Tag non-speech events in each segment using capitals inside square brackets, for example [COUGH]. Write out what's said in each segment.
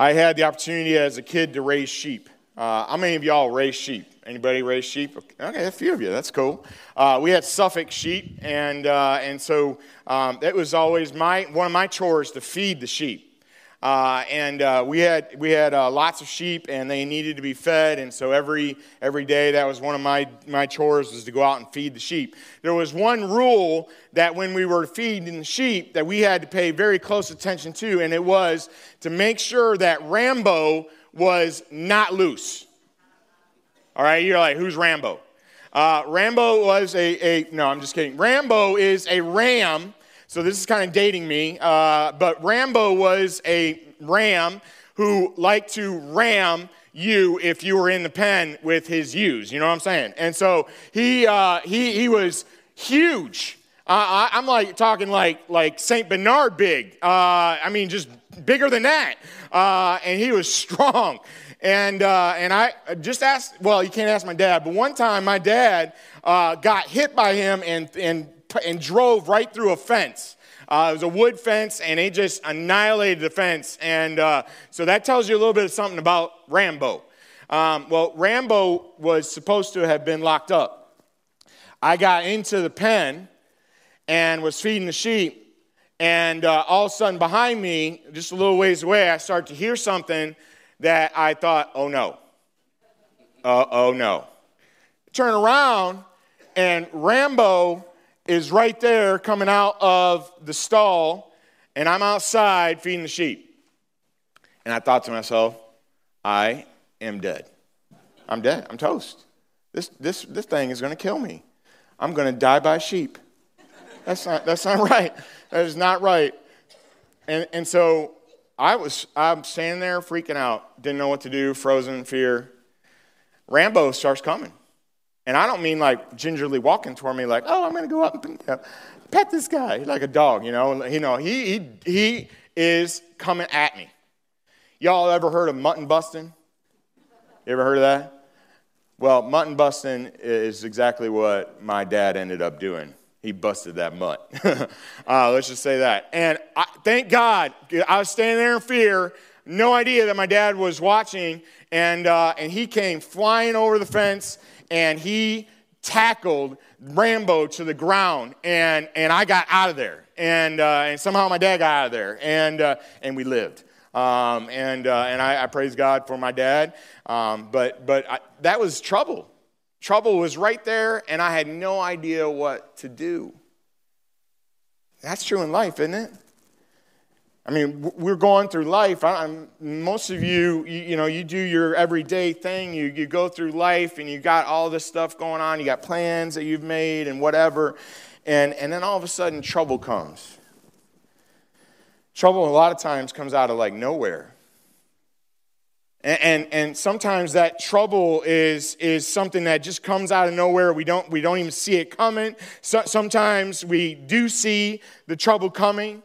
I had the opportunity as a kid to raise sheep. Uh, how many of y'all raise sheep? Anybody raise sheep? Okay, a few of you. That's cool. Uh, we had Suffolk sheep, and uh, and so um, it was always my one of my chores to feed the sheep. Uh, and uh, we had we had uh, lots of sheep, and they needed to be fed. And so every every day, that was one of my my chores was to go out and feed the sheep. There was one rule that when we were feeding the sheep that we had to pay very close attention to, and it was to make sure that Rambo was not loose. All right, you're like, who's Rambo? Uh, Rambo was a, a no, I'm just kidding. Rambo is a ram so this is kind of dating me. Uh, but Rambo was a ram who liked to ram you if you were in the pen with his ewes. You know what I'm saying? And so he, uh, he, he was huge. Uh, I, am like talking like, like St. Bernard big. Uh, I mean, just bigger than that. Uh, and he was [LAUGHS] strong. And, uh, and I just asked, well, you can't ask my dad, but one time my dad uh, got hit by him and, and and drove right through a fence. Uh, it was a wood fence, and they just annihilated the fence. And uh, so that tells you a little bit of something about Rambo. Um, well, Rambo was supposed to have been locked up. I got into the pen and was feeding the sheep, and uh, all of a sudden behind me, just a little ways away, I started to hear something that I thought, oh no. Uh, oh no. Turn around, and Rambo is right there coming out of the stall, and I'm outside feeding the sheep. And I thought to myself, I am dead. I'm dead. I'm toast. This, this, this thing is going to kill me. I'm going to die by sheep. That's not, that's not [LAUGHS] right. That is not right. And, and so I was, I'm standing there freaking out, didn't know what to do, frozen in fear. Rambo starts coming. And I don't mean like gingerly walking toward me, like, oh, I'm going to go up and pet this guy like a dog, you know. You know, he, he, he is coming at me. Y'all ever heard of mutton busting? You ever heard of that? Well, mutton busting is exactly what my dad ended up doing. He busted that mutt. [LAUGHS] uh, let's just say that. And I, thank God, I was standing there in fear, no idea that my dad was watching, and, uh, and he came flying over the fence and he tackled Rambo to the ground, and, and I got out of there. And, uh, and somehow my dad got out of there, and, uh, and we lived. Um, and uh, and I, I, praise God for my dad. Um, but but I, that was trouble. Trouble was right there, and I had no idea what to do. That's true in life, isn't it? I mean, we're going through life. I'm, most of you, you, you, know, you do your everyday thing. You, you go through life and you got all this stuff going on. You got plans that you've made and whatever. And, and then all of a sudden, trouble comes. Trouble, a lot of times, comes out of like nowhere. And, and, and sometimes that trouble is, is something that just comes out of nowhere. We don't, we don't even see it coming. So, sometimes we do see the trouble coming.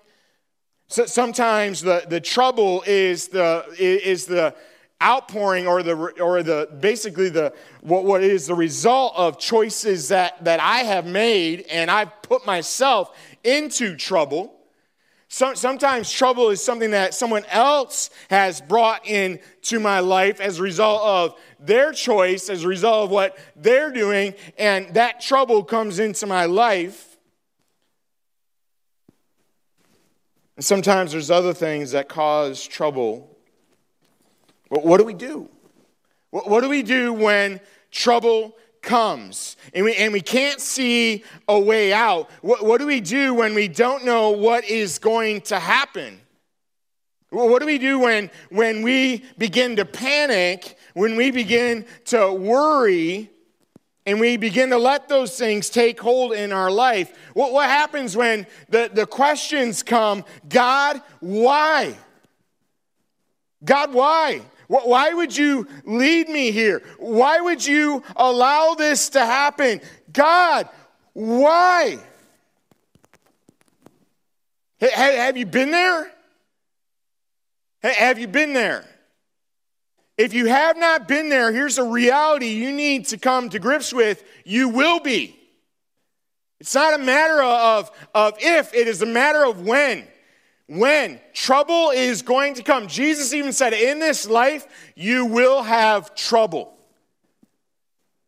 So sometimes the, the trouble is the, is the outpouring or the, or the basically the, what, what is the result of choices that, that I have made and I've put myself into trouble. So, sometimes trouble is something that someone else has brought into my life as a result of their choice, as a result of what they're doing, and that trouble comes into my life. And sometimes there's other things that cause trouble. But what do we do? What do we do when trouble comes and we, and we can't see a way out? What, what do we do when we don't know what is going to happen? What do we do when, when we begin to panic, when we begin to worry, and we begin to let those things take hold in our life, what, what happens when the, the questions come God, why? God, why? Why would you lead me here? Why would you allow this to happen? God, why? Have you been there? Have you been there? If you have not been there, here's a reality you need to come to grips with. You will be. It's not a matter of, of if, it is a matter of when. when trouble is going to come. Jesus even said, In this life, you will have trouble.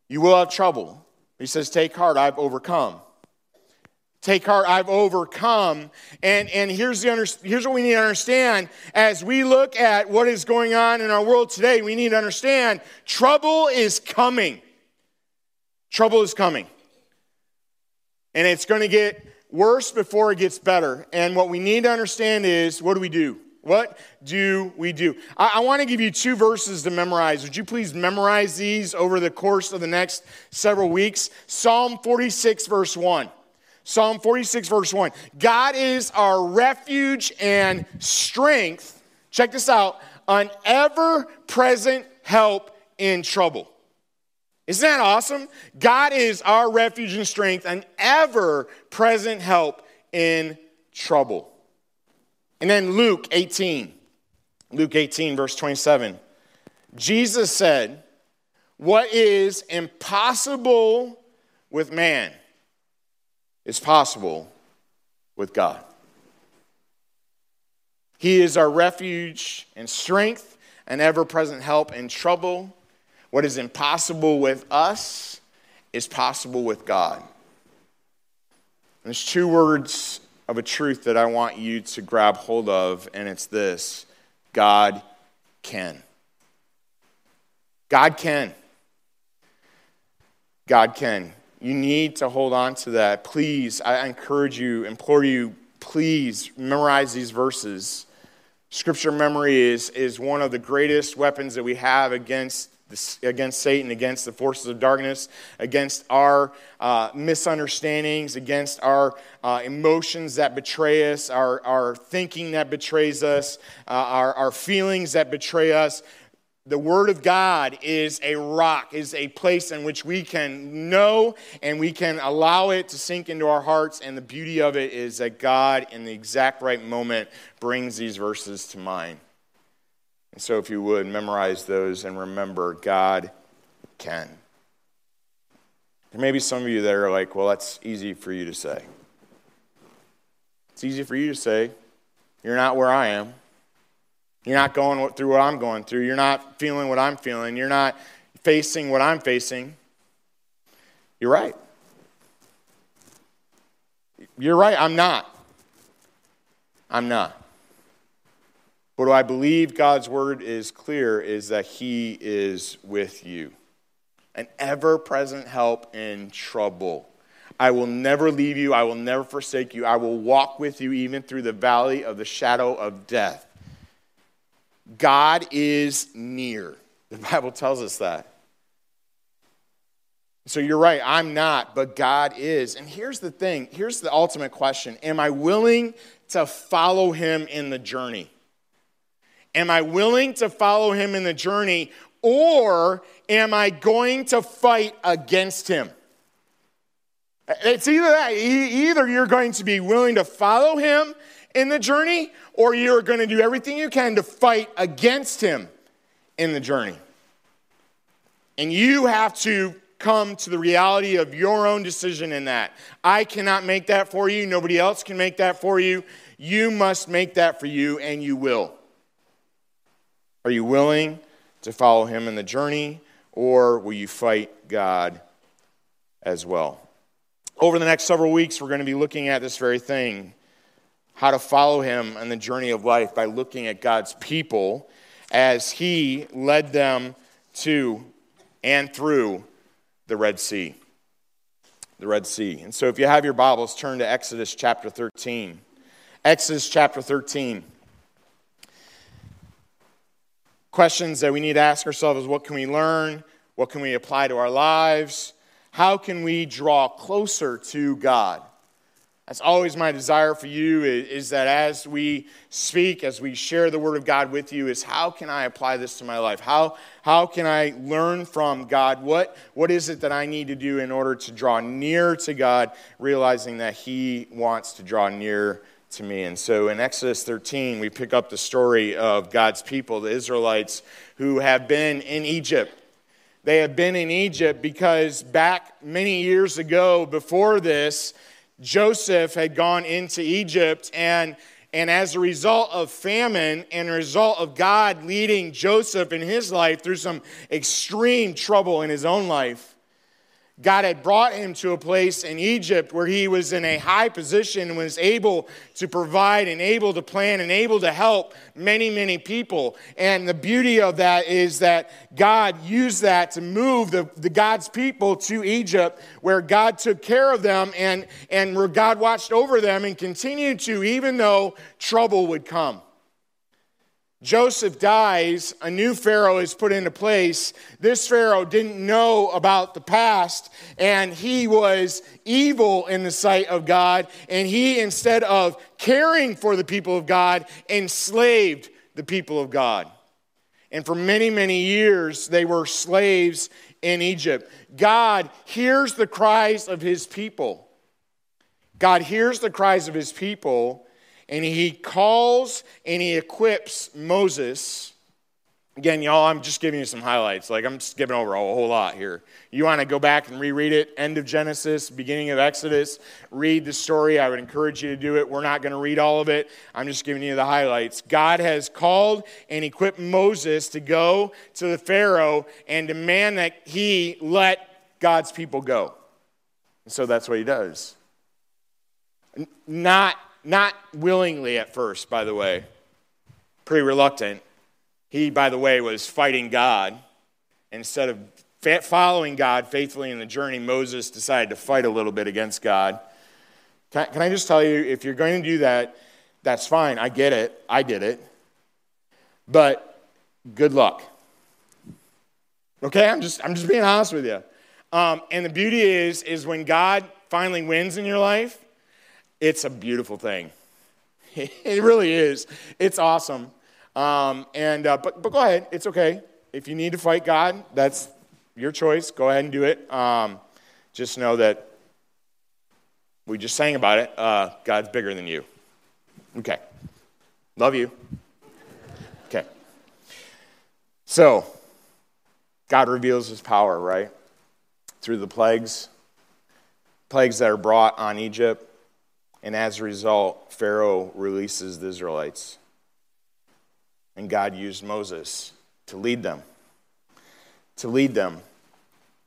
You will have trouble. He says, Take heart, I've overcome. Take heart, I've overcome. And, and here's, the under, here's what we need to understand as we look at what is going on in our world today. We need to understand trouble is coming. Trouble is coming. And it's going to get worse before it gets better. And what we need to understand is what do we do? What do we do? I, I want to give you two verses to memorize. Would you please memorize these over the course of the next several weeks? Psalm 46, verse 1. Psalm 46, verse 1. God is our refuge and strength. Check this out an ever present help in trouble. Isn't that awesome? God is our refuge and strength, an ever present help in trouble. And then Luke 18, Luke 18, verse 27. Jesus said, What is impossible with man is possible with God. He is our refuge and strength, an ever present help in trouble. What is impossible with us is possible with God. And there's two words of a truth that I want you to grab hold of, and it's this God can. God can. God can. You need to hold on to that. Please, I encourage you, implore you, please memorize these verses. Scripture memory is, is one of the greatest weapons that we have against, against Satan, against the forces of darkness, against our uh, misunderstandings, against our uh, emotions that betray us, our, our thinking that betrays us, uh, our, our feelings that betray us the Word of God is a rock, is a place in which we can know and we can allow it to sink into our hearts. And the beauty of it is that God, in the exact right moment, brings these verses to mind. And so, if you would, memorize those and remember God can. There may be some of you that are like, well, that's easy for you to say. It's easy for you to say. You're not where I am. You're not going through what I'm going through. You're not feeling what I'm feeling. You're not facing what I'm facing. You're right. You're right. I'm not. I'm not. But I believe God's word is clear is that He is with you. An ever present help in trouble. I will never leave you. I will never forsake you. I will walk with you even through the valley of the shadow of death. God is near. The Bible tells us that. So you're right, I'm not, but God is. And here's the thing here's the ultimate question Am I willing to follow him in the journey? Am I willing to follow him in the journey, or am I going to fight against him? It's either that. Either you're going to be willing to follow him in the journey, or you're going to do everything you can to fight against him in the journey. And you have to come to the reality of your own decision in that. I cannot make that for you. Nobody else can make that for you. You must make that for you, and you will. Are you willing to follow him in the journey, or will you fight God as well? Over the next several weeks, we're going to be looking at this very thing how to follow him on the journey of life by looking at God's people as he led them to and through the Red Sea. The Red Sea. And so if you have your Bibles, turn to Exodus chapter 13. Exodus chapter 13. Questions that we need to ask ourselves is what can we learn? What can we apply to our lives? How can we draw closer to God? That's always my desire for you is, that as we speak, as we share the Word of God with you, is how can I apply this to my life? How, how can I learn from God? What, what is it that I need to do in order to draw near to God, realizing that He wants to draw near to me? And so in Exodus 13, we pick up the story of God's people, the Israelites, who have been in Egypt. They have been in Egypt because back many years ago, before this, Joseph had gone into Egypt and And as a result of famine and a result of God leading Joseph in his life through some extreme trouble in his own life, God had brought him to a place in Egypt where he was in a high position and was able to provide and able to plan and able to help many, many people. And the beauty of that is that God used that to move the, the God's people to Egypt, where God took care of them and, and where God watched over them and continued to, even though trouble would come. Joseph dies, a new Pharaoh is put into place. This Pharaoh didn't know about the past, and he was evil in the sight of God. And he, instead of caring for the people of God, enslaved the people of God. And for many, many years, they were slaves in Egypt. God hears the cries of his people. God hears the cries of his people and he calls and he equips Moses. Again, y'all, I'm just giving you some highlights. Like, I'm skipping over a whole lot here. You want to go back and reread it, end of Genesis, beginning of Exodus, read the story. I would encourage you to do it. We're not going to read all of it. I'm just giving you the highlights. God has called and equipped Moses to go to the Pharaoh and demand that he let God's people go. And so that's what he does. Not not willingly at first, by the way, pretty reluctant. He, by the way, was fighting God. Instead of following God faithfully in the journey, Moses decided to fight a little bit against God. Can I, can I just tell you, if you're going to do that, that's fine. I get it. I did it. But good luck. Okay, I'm just, I'm just being honest with you. Um, and the beauty is, is when God finally wins in your life, it's a beautiful thing. [LAUGHS] It really is. It's awesome. Um, and uh, but but go ahead. It's okay. If you need to fight God, that's your choice. Go ahead and do it. Um, just know that we just sang about it. Uh, God's bigger than you. Okay. Love you. Okay. So, God reveals his power, right? Through the plagues, plagues that are brought on Egypt and as a result, Pharaoh releases the Israelites. And God used Moses to lead them. To lead them.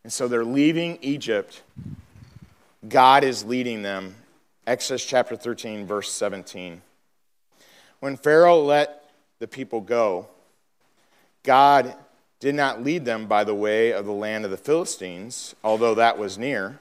And so they're leaving Egypt. God is leading them. Exodus chapter 13, verse 17. When Pharaoh let the people go, God did not lead them by the way of the land of the Philistines, although that was near.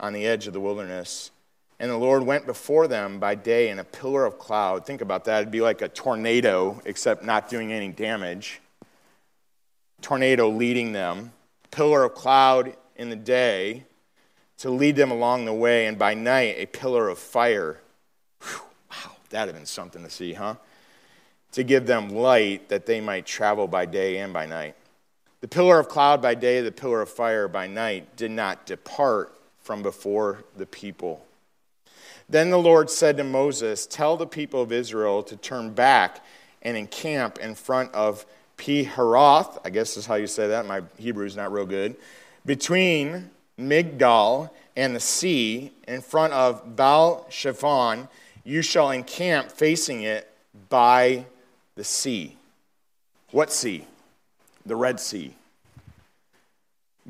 on the edge of the wilderness. And the Lord went before them by day in a pillar of cloud. Think about that. It'd be like a tornado, except not doing any damage. Tornado leading them. Pillar of cloud in the day to lead them along the way, and by night, a pillar of fire. Whew, wow, that'd have been something to see, huh? To give them light that they might travel by day and by night. The pillar of cloud by day, the pillar of fire by night did not depart from before the people. Then the Lord said to Moses, Tell the people of Israel to turn back and encamp in front of Piharoth, I guess is how you say that, my Hebrew is not real good, between Migdol and the sea, in front of Baal Zephon, you shall encamp facing it by the sea. What sea? The Red Sea.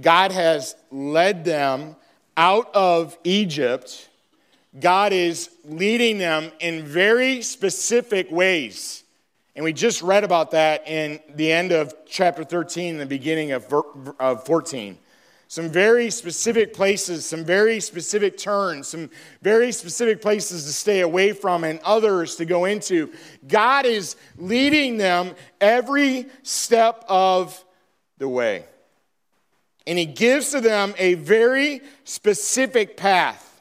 God has led them out of Egypt, God is leading them in very specific ways. And we just read about that in the end of chapter 13, the beginning of, of 14. Some very specific places, some very specific turns, some very specific places to stay away from, and others to go into. God is leading them every step of the way. And he gives to them a very specific path.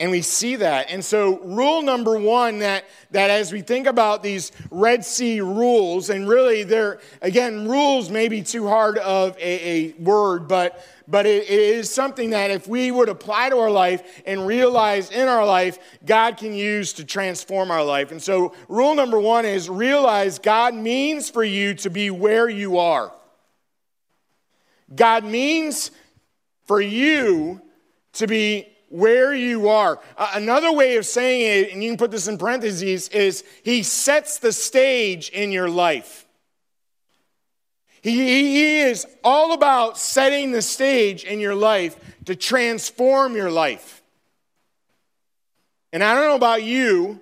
And we see that. And so, rule number one that, that as we think about these Red Sea rules, and really they're, again, rules may be too hard of a, a word, but, but it, it is something that if we would apply to our life and realize in our life, God can use to transform our life. And so, rule number one is realize God means for you to be where you are. God means for you to be where you are. Uh, another way of saying it, and you can put this in parentheses, is He sets the stage in your life. He, he is all about setting the stage in your life to transform your life. And I don't know about you,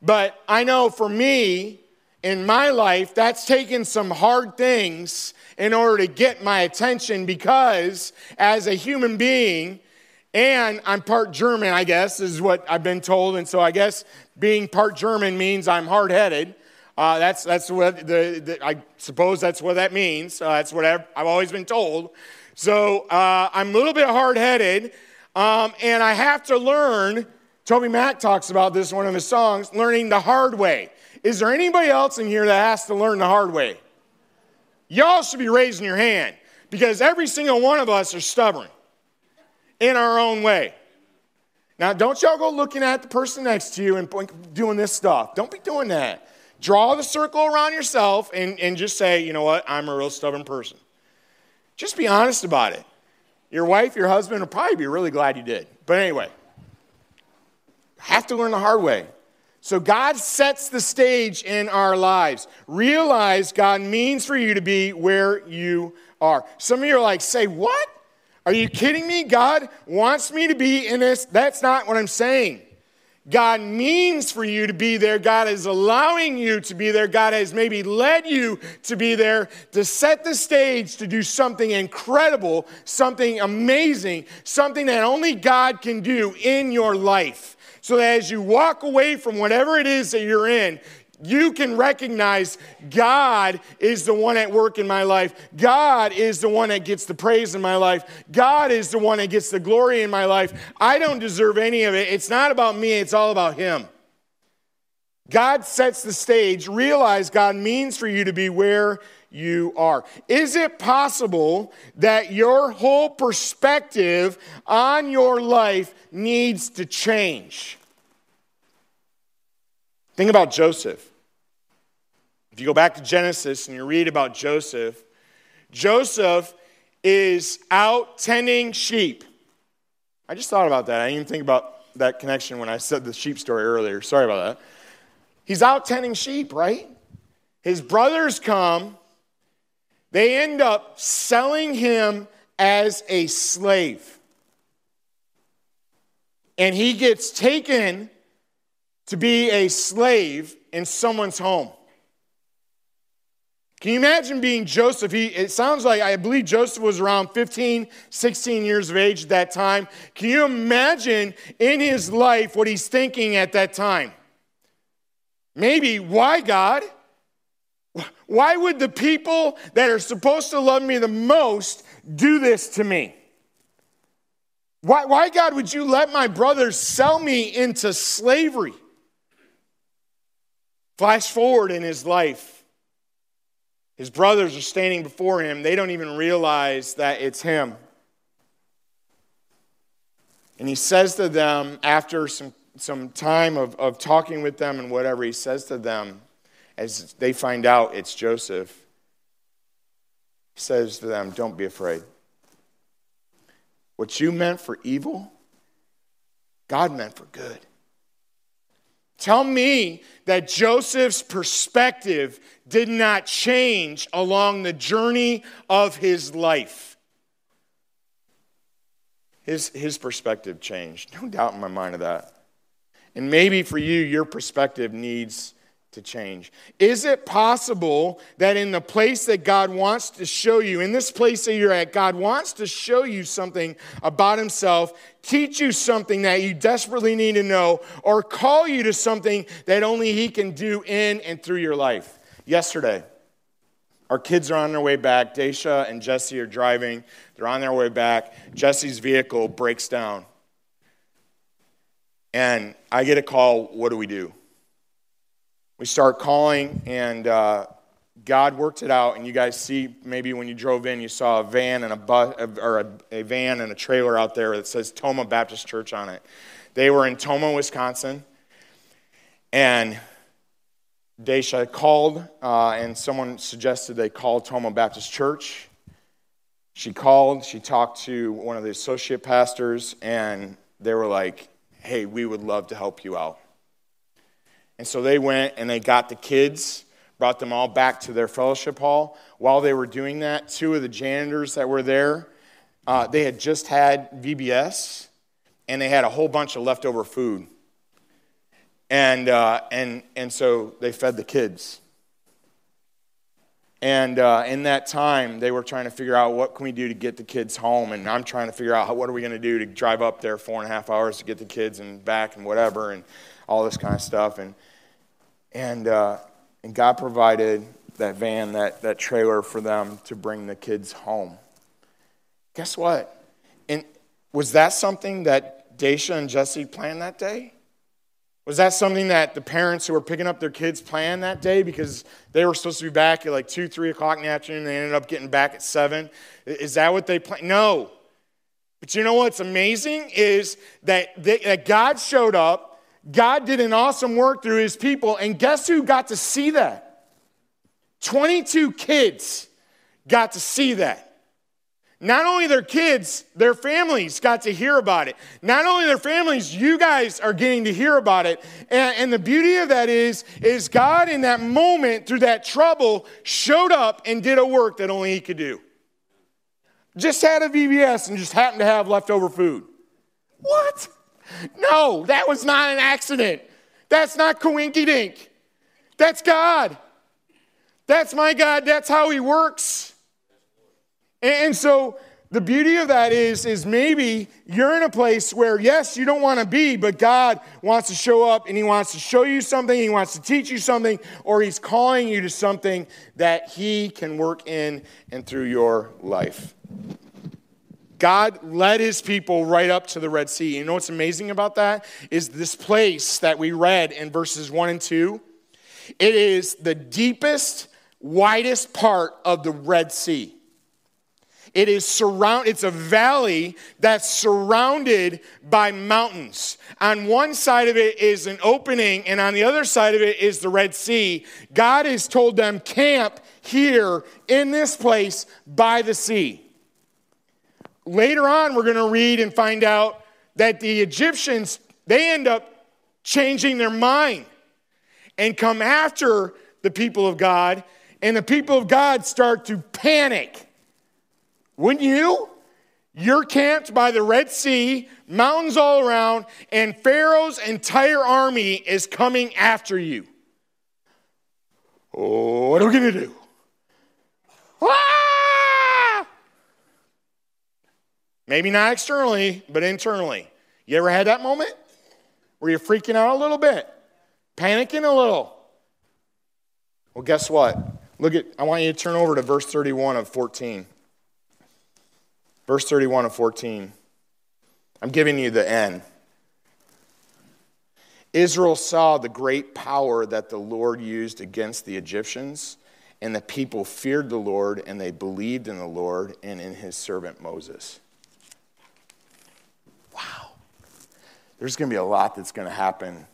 but I know for me, in my life, that's taken some hard things in order to get my attention because as a human being, and I'm part German, I guess, is what I've been told. And so I guess being part German means I'm hard headed. Uh, that's, that's what the, the, I suppose that's what that means. Uh, that's what I've, I've, always been told. So uh, I'm a little bit hard headed, um, and I have to learn. TobyMac talks about this in one of his songs, learning the hard way. Is there anybody else in here that has to learn the hard way? Y'all should be raising your hand because every single one of us are stubborn in our own way. Now, don't y'all go looking at the person next to you and doing this stuff. Don't be doing that. Draw the circle around yourself and, and just say, you know what, I'm a real stubborn person. Just be honest about it. Your wife, your husband will probably be really glad you did. But anyway, have to learn the hard way. So God sets the stage in our lives. Realize God means for you to be where you are. Some of you are like, say, what? Are you kidding me? God wants me to be in this. That's not what I'm saying. God means for you to be there. God is allowing you to be there. God has maybe led you to be there to set the stage to do something incredible, something amazing, something that only God can do in your life. So that as you walk away from whatever it is that you're in, you can recognize God is the one at work in my life. God is the one that gets the praise in my life. God is the one that gets the glory in my life. I don't deserve any of it. It's not about me, it's all about Him. God sets the stage. Realize God means for you to be where you are. Is it possible that your whole perspective on your life needs to change? Think about Joseph. If you go back to Genesis and you read about Joseph, Joseph is out tending sheep. I just thought about that. I didn't even think about that connection when I said the sheep story earlier. Sorry about that. He's out tending sheep, right? His brothers come. They end up selling him as a slave. And he gets taken to be a slave in someone's home. Can you imagine being Joseph? He, it sounds like, I believe Joseph was around 15, 16 years of age at that time. Can you imagine in his life what he's thinking at that time? Maybe, why God? Why would the people that are supposed to love me the most do this to me? Why, why God, would you let my brothers sell me into slavery? Flash forward in his life. His brothers are standing before him. They don't even realize that it's him. And he says to them, after some, some time of, of talking with them and whatever, he says to them, as they find out it's Joseph, he says to them, Don't be afraid. What you meant for evil, God meant for good. Tell me that Joseph's perspective did not change along the journey of his life. His, his perspective changed. No doubt in my mind of that. And maybe for you, your perspective needs to change? Is it possible that in the place that God wants to show you, in this place that you're at, God wants to show you something about Himself, teach you something that you desperately need to know, or call you to something that only He can do in and through your life? Yesterday, our kids are on their way back. Daisha and Jesse are driving. They're on their way back. Jesse's vehicle breaks down. And I get a call, what do we do? We start calling, and uh, God worked it out. And you guys see, maybe when you drove in, you saw a van and a bus, or a, a van and a trailer out there that says Tomah Baptist Church on it. They were in Tomah, Wisconsin, and Daisha called, uh, and someone suggested they call Tomah Baptist Church. She called, she talked to one of the associate pastors, and they were like, hey, we would love to help you out. And so they went and they got the kids, brought them all back to their fellowship hall. While they were doing that, two of the janitors that were there, uh, they had just had VBS, and they had a whole bunch of leftover food. And, uh, and, and so they fed the kids. And uh, in that time, they were trying to figure out what can we do to get the kids home. And I'm trying to figure out how, what are we going to do to drive up there four and a half hours to get the kids and back and whatever and all this kind of stuff. And, and, uh, and God provided that van, that, that trailer for them to bring the kids home. Guess what? And was that something that Daisha and Jesse planned that day? Was that something that the parents who were picking up their kids planned that day because they were supposed to be back at like 2, 3 o'clock in the afternoon? They ended up getting back at 7. Is that what they planned? No. But you know what's amazing is that, they, that God showed up, God did an awesome work through his people, and guess who got to see that? 22 kids got to see that. Not only their kids, their families got to hear about it. Not only their families, you guys are getting to hear about it. And, and, the beauty of that is, is God in that moment, through that trouble, showed up and did a work that only He could do. Just had a VBS and just happened to have leftover food. What? No, that was not an accident. That's not coinky dink. That's God. That's my God. That's how He works. And so the beauty of that is, is maybe you're in a place where, yes, you don't want to be, but God wants to show up and He wants to show you something, He wants to teach you something, or He's calling you to something that He can work in and through your life. God led his people right up to the Red Sea. You know what's amazing about that? Is this place that we read in verses 1 and 2. It is the deepest, widest part of the Red Sea. It is surround, it's a valley that's surrounded by mountains. On one side of it is an opening, and on the other side of it is the Red Sea. God has told them, camp here in this place by the sea. Later on, we're going to read and find out that the Egyptians, they end up changing their mind and come after the people of God, and the people of God start to panic wouldn't you? You're camped by the Red Sea, mountains all around, and Pharaoh's entire army is coming after you. Oh, what are we going to do? Ah! Maybe not externally, but internally. You ever had that moment where you're freaking out a little bit, panicking a little? Well, guess what? Look at, I want you to turn over to verse 31 of 14. Verse 31 of 14. I'm giving you the end. Israel saw the great power that the Lord used against the Egyptians, and the people feared the Lord, and they believed in the Lord and in his servant Moses. Wow. There's going to be a lot that's going to happen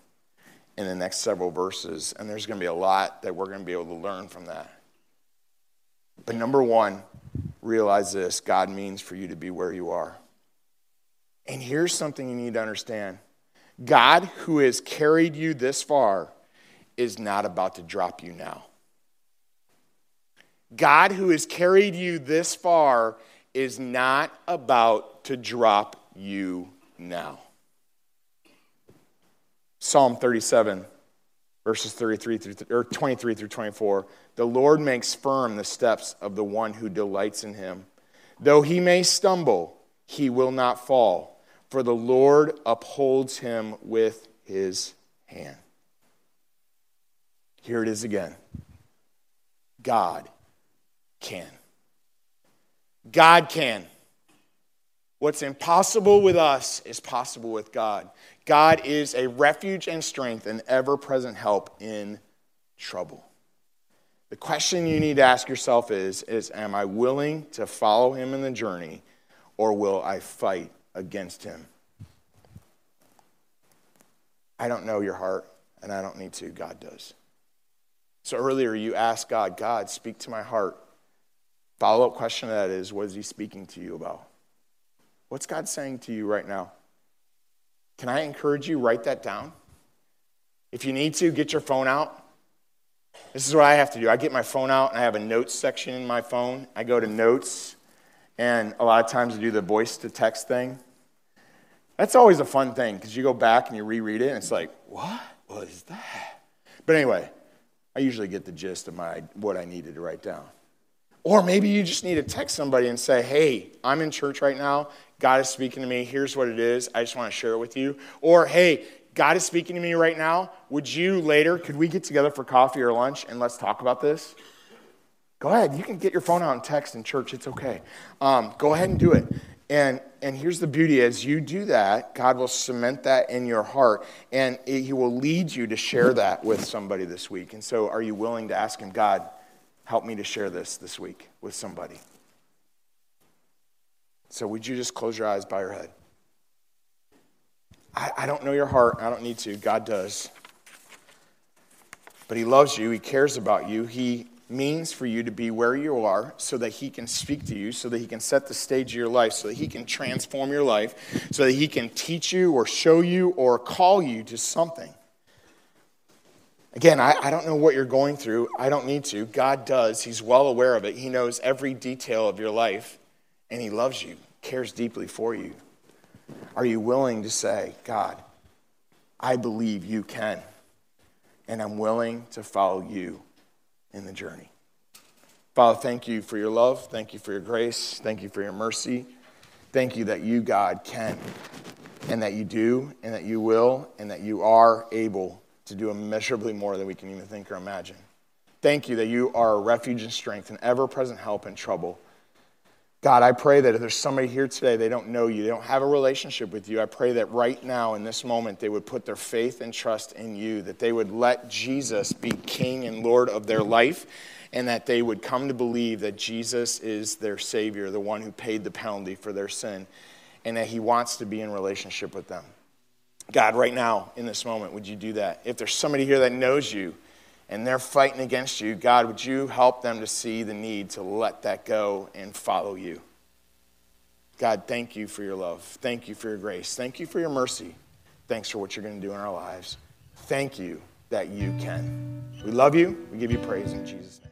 in the next several verses, and there's going to be a lot that we're going to be able to learn from that. But number one, realize this God means for you to be where you are. And here's something you need to understand God, who has carried you this far, is not about to drop you now. God, who has carried you this far, is not about to drop you now. Psalm 37, verses 33 through, or 23 through 24. The Lord makes firm the steps of the one who delights in him. Though he may stumble, he will not fall, for the Lord upholds him with his hand. Here it is again God can. God can. What's impossible with us is possible with God. God is a refuge and strength and ever present help in trouble. The question you need to ask yourself is, is Am I willing to follow him in the journey or will I fight against him? I don't know your heart and I don't need to. God does. So earlier you asked God, God, speak to my heart. Follow up question to that is, what is he speaking to you about? What's God saying to you right now? Can I encourage you, write that down? If you need to, get your phone out. This is what I have to do. I get my phone out and I have a notes section in my phone. I go to notes, and a lot of times I do the voice to text thing. That's always a fun thing because you go back and you reread it, and it's like, what? Is that? But anyway, I usually get the gist of my, what I needed to write down. Or maybe you just need to text somebody and say, hey, I'm in church right now. God is speaking to me. Here's what it is. I just want to share it with you. Or, hey, God is speaking to me right now. Would you later, could we get together for coffee or lunch and let's talk about this? Go ahead. You can get your phone out and text in church. It's okay. Um, go ahead and do it. And, and here's the beauty as you do that, God will cement that in your heart and it, He will lead you to share that with somebody this week. And so, are you willing to ask Him, God, help me to share this this week with somebody? So, would you just close your eyes, by your head? I, I don't know your heart. I don't need to. God does. But He loves you. He cares about you. He means for you to be where you are so that He can speak to you, so that He can set the stage of your life, so that He can transform your life, so that He can teach you or show you or call you to something. Again, I, I, don't know what you're going through. I don't need to. God does. He's well aware of it. He knows every detail of your life and He loves you, cares deeply for you. Are you willing to say, God, I believe you can, and I'm willing to follow you in the journey? Father, thank you for your love. Thank you for your grace. Thank you for your mercy. Thank you that you, God, can, and that you do, and that you will, and that you are able to do immeasurably more than we can even think or imagine. Thank you that you are a refuge and strength, an ever present help in trouble. God, I pray that if there's somebody here today, they don't know you, they don't have a relationship with you, I pray that right now in this moment they would put their faith and trust in you, that they would let Jesus be King and Lord of their life, and that they would come to believe that Jesus is their Savior, the one who paid the penalty for their sin, and that He wants to be in relationship with them. God, right now in this moment, would you do that? If there's somebody here that knows you, and they're fighting against you, God, would you help them to see the need to let that go and follow you? God, thank you for your love. Thank you for your grace. Thank you for your mercy. Thanks for what you're going to do in our lives. Thank you that you can. We love you. We give you praise in Jesus' name.